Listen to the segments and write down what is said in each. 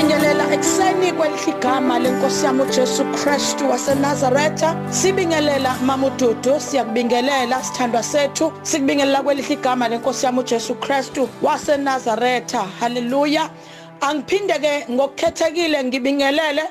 siyabingelela ekuseni kwelihle igama lenkosi yami uJesu Kristu waseNazaretha. Sibingelela mama uDudu siyakubingelela sithandwa sethu. Sikubingelela kwelihle igama lenkosi yami uJesu Kristu waseNazaretha. Haleluya angiphinde ke ngokukhethekile ngibingelele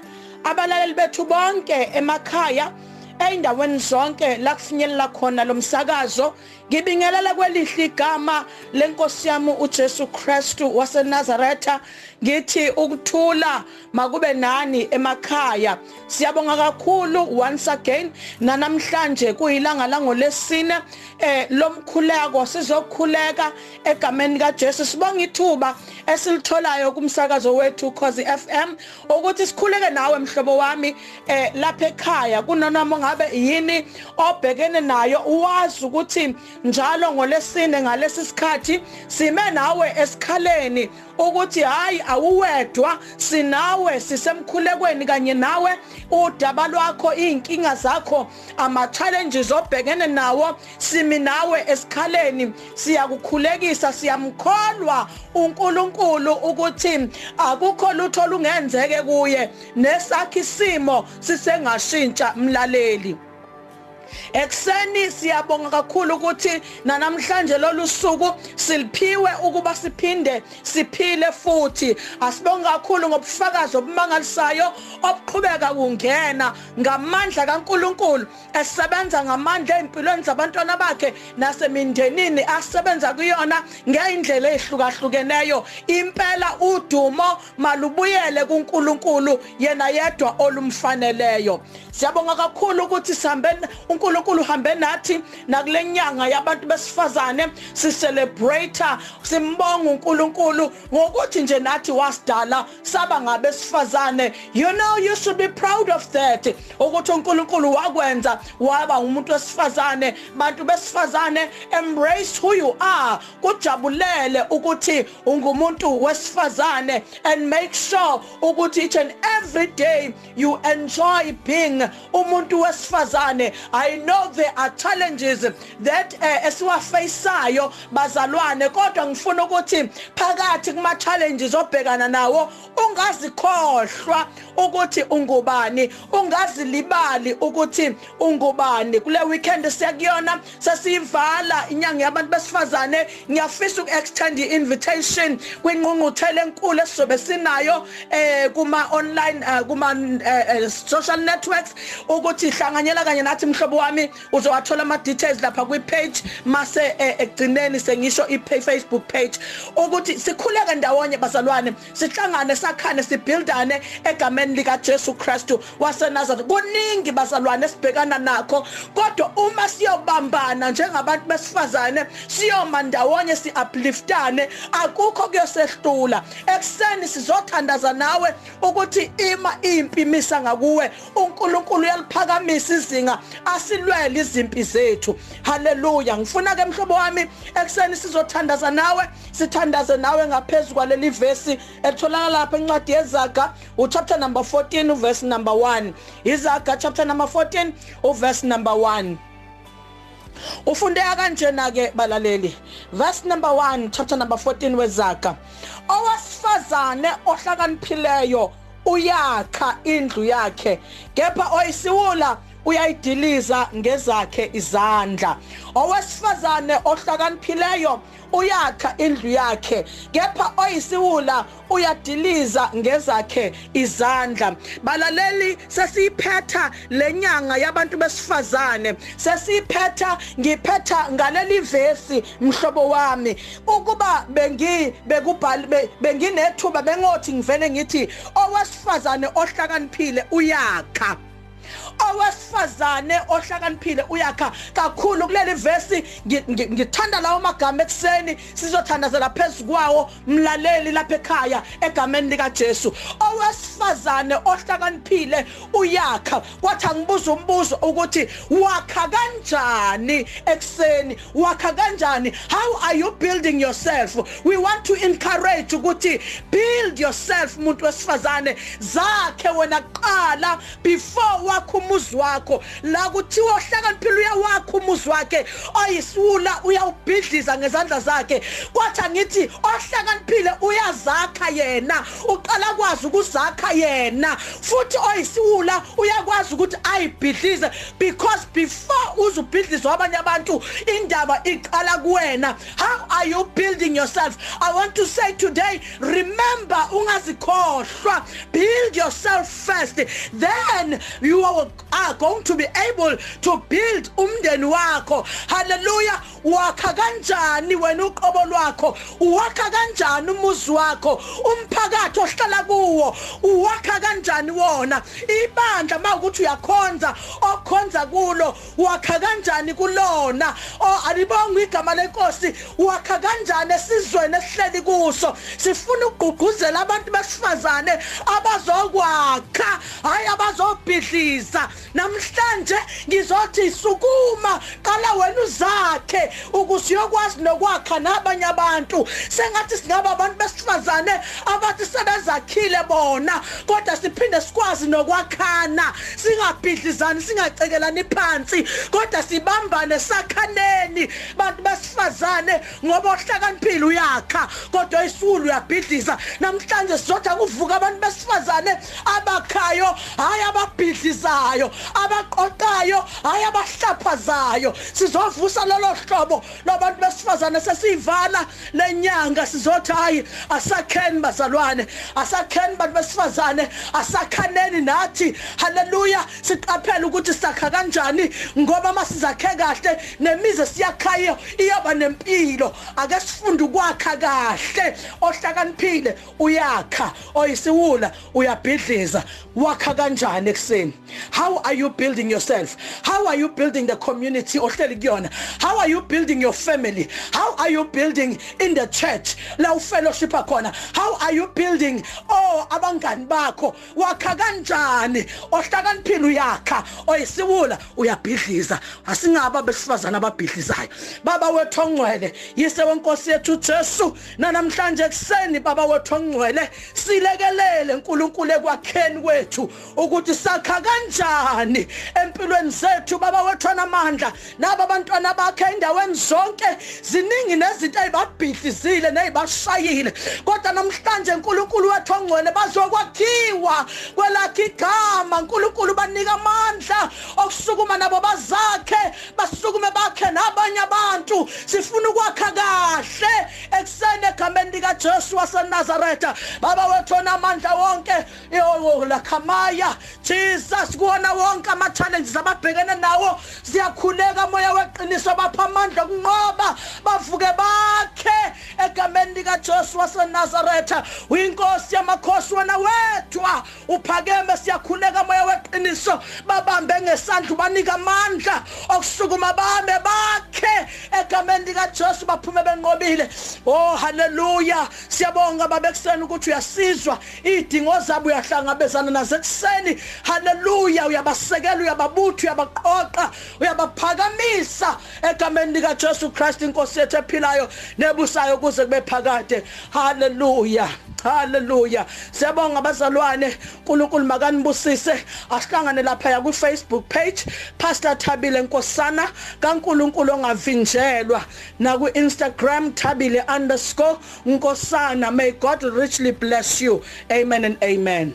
abalaleli bethu bonke emakhaya eyindaweni zonke la kufinyelela khona lo msakazo. Ngibingelela kwelihle igama lenkosi yami uJesu Kristu waseNazaretha. Ngithi ukuthula makube nani emakhaya. Siyabonga kakhulu once again. Nanamhlanje kuyilanga langolesine eh lomkhuleko sizokhuleka egameni kaJesu. Sibonga ithuba esilitholayo kumsakazo wethu Khosi FM ukuthi sikhuleke nawe mhlobo wami eh lapha ekhaya. Kunanoma ngabe yini obhekene nayo uwazi ukuthi njalo ngolesine ngalesi sikhathi sime nawe esikhaleni. Ukuthi hayi awuwedwa sinawe sisemkhulekweni kanye nawe. Udaba lwakho inkinga zakho ama challenges obhekene nawo simi nawe esikhaleni. Siyakukhulekisa siyamkholwa uNkulunkulu ukuthi akukho lutho lungenzeke kuye nesakhi simo sisengashintsha mlaleli. Ekseni siyabonga kakhulu ukuthi namhlanje lolu suku siliphiwe ukuba siphinde siphile futhi. Asibonga kakhulu ngobufakazi obumangalisayo obuqhubeka kungena ngamandla kaNkuluNkulu esebenza ngamandla empilweni zabantwana bakhe nasemindenini asebenza kuyona ngeindlela ezihlukahlukeneyo. Impela udumo malubuyele kuNkulunkulu yena yedwa olumfaneleyo. Siyabonga kakhulu ukuthi sihambe uNkulunkulu uhambe nathi nakulenyanga yabantu besifazane si celebrate simbonga uNkulunkulu ngokuthi nje nathi wasidala saba ngabesifazane. You know you should be proud of that ukuthi uNkulunkulu wakwenza waba umuntu wesifazane. Bantu besifazane embrace who you are. Kujabulele ukuthi ungumuntu wesifazane and make sure ukuthi each and every day you enjoy being umuntu wesifazane. I know there are challenges that uh, esiwafaceayo bazalwane kodwa ngifuna ukuthi phakathi kuma challenges obhekana nawo ungazikhohlwa ukuthi ungubani ungazilibali ukuthi ungubani. Kule weekend siyakuyona sesiyivala inyanga yabantu besifazane ngiyafisa ukuextend i-invitation kwinqunquthela enkulu esizobe sinayo eh kuma online uh, kuma uh, social networks ukuthi hlanganyela kanye nathi mhlobo wami uzowathola ama details lapha kwi page mase egcineni sengisho i Facebook page. Ukuthi sikhuleke ndawonye bazalwane sihlangane sakhane sibuildane egameni lika Jesu Christu waseNazareth kuningi bazalwane sibhekana nakho. Kodwa uma siyobambana njengabantu besifazane siyoma ndawonye si upliftane akukho kuyosehlula. Ekseni sizothandaza nawe ukuthi ima impi misa ngakuwe. uNkulunkulu uyaliphakamisa izinga. Asilwele izimpi zethu. Haleluya. Ngifuna ke mhlobo wami ekseni sizothandaza nawe sithandaze nawe ngaphezulu kwaleli verse etholakala lapha encwadi yezaga uchapter number 14 uverse number 1 izaga chapter number 14 uverse number 1 ufundeka kanjena ke balaleli. Verse number 1 chapter number 14 wezaga. Owasifazane ohlakaniphileyo uyakha indlu yakhe kepha oyisiwula uyayidiliza ngezakhe izandla. Owesifazane ohlakaniphileyo uyakha indlu yakhe kepha oyisiwula uyadiliza ngezakhe izandla. Balaleli sesiyiphetha lenyanga yabantu besifazane. Sesiyiphetha ngiphetha ngaleli vesi mhlobo wami. Ukuba bengi bekubhali benginethuba bengothi ngivele ngithi owesifazane ohlakaniphile uyakha. Owesifazane ohlakaniphile uyakha kakhulu kuleli verse ngithanda lawo magama ekseni sizothandazela phezukwawo mlaleli lapha ekhaya egameni lika Jesu owesifazane ohlakaniphile uyakha kwathi angibuza umbuzo ukuthi wakha kanjani ekseni wakha kanjani? How are you building yourself? We want to encourage ukuthi build yourself umuntu wesifazane. Zakhe wena qala before wakho umuzi wakho. La kuthiwa ohlakaniphile uyawakha umuzi wakhe. Oyisiwula uyawubhidliza ngezandla zakhe. Kwathi angithi ohlakaniphile uyazakha yena. Uqala kwazi ukuzakha yena. Futhi oyisiwula uyakwazi ukuthi ayibhidlize because before uzubhidliza abanye abantu indaba iqala kuwena. How are you building yourself? I want to say today remember ungazikhohlwa. Build yourself first. Then you are going to be able to build umndeni wakho. Hallelujah. Wakha kanjani wena uqobo lwakho? Wakha kanjani umuzi wakho? Umphakathi ohlala kuwo wakha kanjani wona? Ibandla mawukuthi uyakhonza okhonza kulo wakha kanjani kulona? O alibonga igama lenkosi wakha kanjani esizweni esihleli kuso? Sifuna ukugqugquzela abantu besifazane abazokwakha hayi abazobhidliza. Namhlanje ngizothi sukuma. Qala wena uzakhe ukuze uyokwazi nokwakha nabanye abantu. Sengathi singaba abantu besifazane abathi sebezakhile bona kodwa siphinde sikwazi nokwakhana. Singabhidlizani singacekelani phansi kodwa sibambane sakhaneni. Bantu besifazane ngoba ohlakaniphile uyakha kodwa isulu uyabhidliza. Namhlanje sizothi kuvuka abantu besifazane abakhayo hayi ababhidlizayo. Abaqoqayo hayi abahlaphazayo sizovusa lolo hlobo labantu besifazane sesivala lenyanga. Sizothi hayi asakheni bazalwane asakheni bantu besifazane asakhaneni nathi. Haleluya siqaphela ukuthi sakha kanjani ngoba masizakhe kahle nemize siyakhayo iyaba nempilo. Ake sifunde ukwakha kahle. Ohlakaniphile uyakha. Oyisiwula uyabhidliza. Wakha kanjani ekseni how are you building yourself? How are you building the community ohleli kuyona? How are you building your family? How are you building in the church? La ufellowship khona how are you building? Oh abangani bakho wakha kanjani? Ohlakaniphile uyakha oyisiwula uyabhidliza. Asingaba besifazana ababhidlizayo. Baba wethu ongcwele yise wenkosi yethu Jesu namhlanje ekseni baba wethu ongcwele silekelele uNkulunkulu ekwakheni kwethu ukuthi sakha kanjani? Empilweni zethu baba wethu anamandla. Naba abantwana bakhe endaweni zonke ziningi nezinto ezibabhidlizile nezibashayile kodwa namhlanje uNkulunkulu wethu ongcwele bazokwakhiwa kwelakhe igama. uNkulunkulu banika amandla. Okusukuma nabo bazakhe basukume bakhe nabanye abantu. Sifuna ukwakha kahle eksene egameni lika Jesu waseNazaretha. Baba wethu onamandla wonke yo la khamaya Jesus kuona wonke ama challenges ababhekene nawo. Siyakhuleka moya weqiniso bapha amandla kunqoba bavuke bakhe egameni lika Jesu waseNazaretha. Uyinkosi yamakhosi wena wedwa uphakeme siyakhuleka moya weqiniso. Babambe ngesandla ubanika amandla okusukuma bame bakhe egameni lika Jesu baphume benqobile. Oh haleluya! Siyabonga babekuseni ukuthi uyasizwa. Idingo zabo uyahlangabezana nazo ekuseni. Haleluya! Uyabasekela uyababutha uyabaqoqa uyabaphakamisa egameni lika Jesu Christ inkosi yethu ephilayo nebusayo kuze kube phakade. Haleluya! Hallelujah. Siyabonga abazalwane. uNkulunkulu makanibusise. Asihlangane lapha ku Facebook page Pastor Thabile Nkosana kaNkulunkulu ongavinjelwa na ku Instagram thabile_nkosana. May God richly bless you. Amen and amen.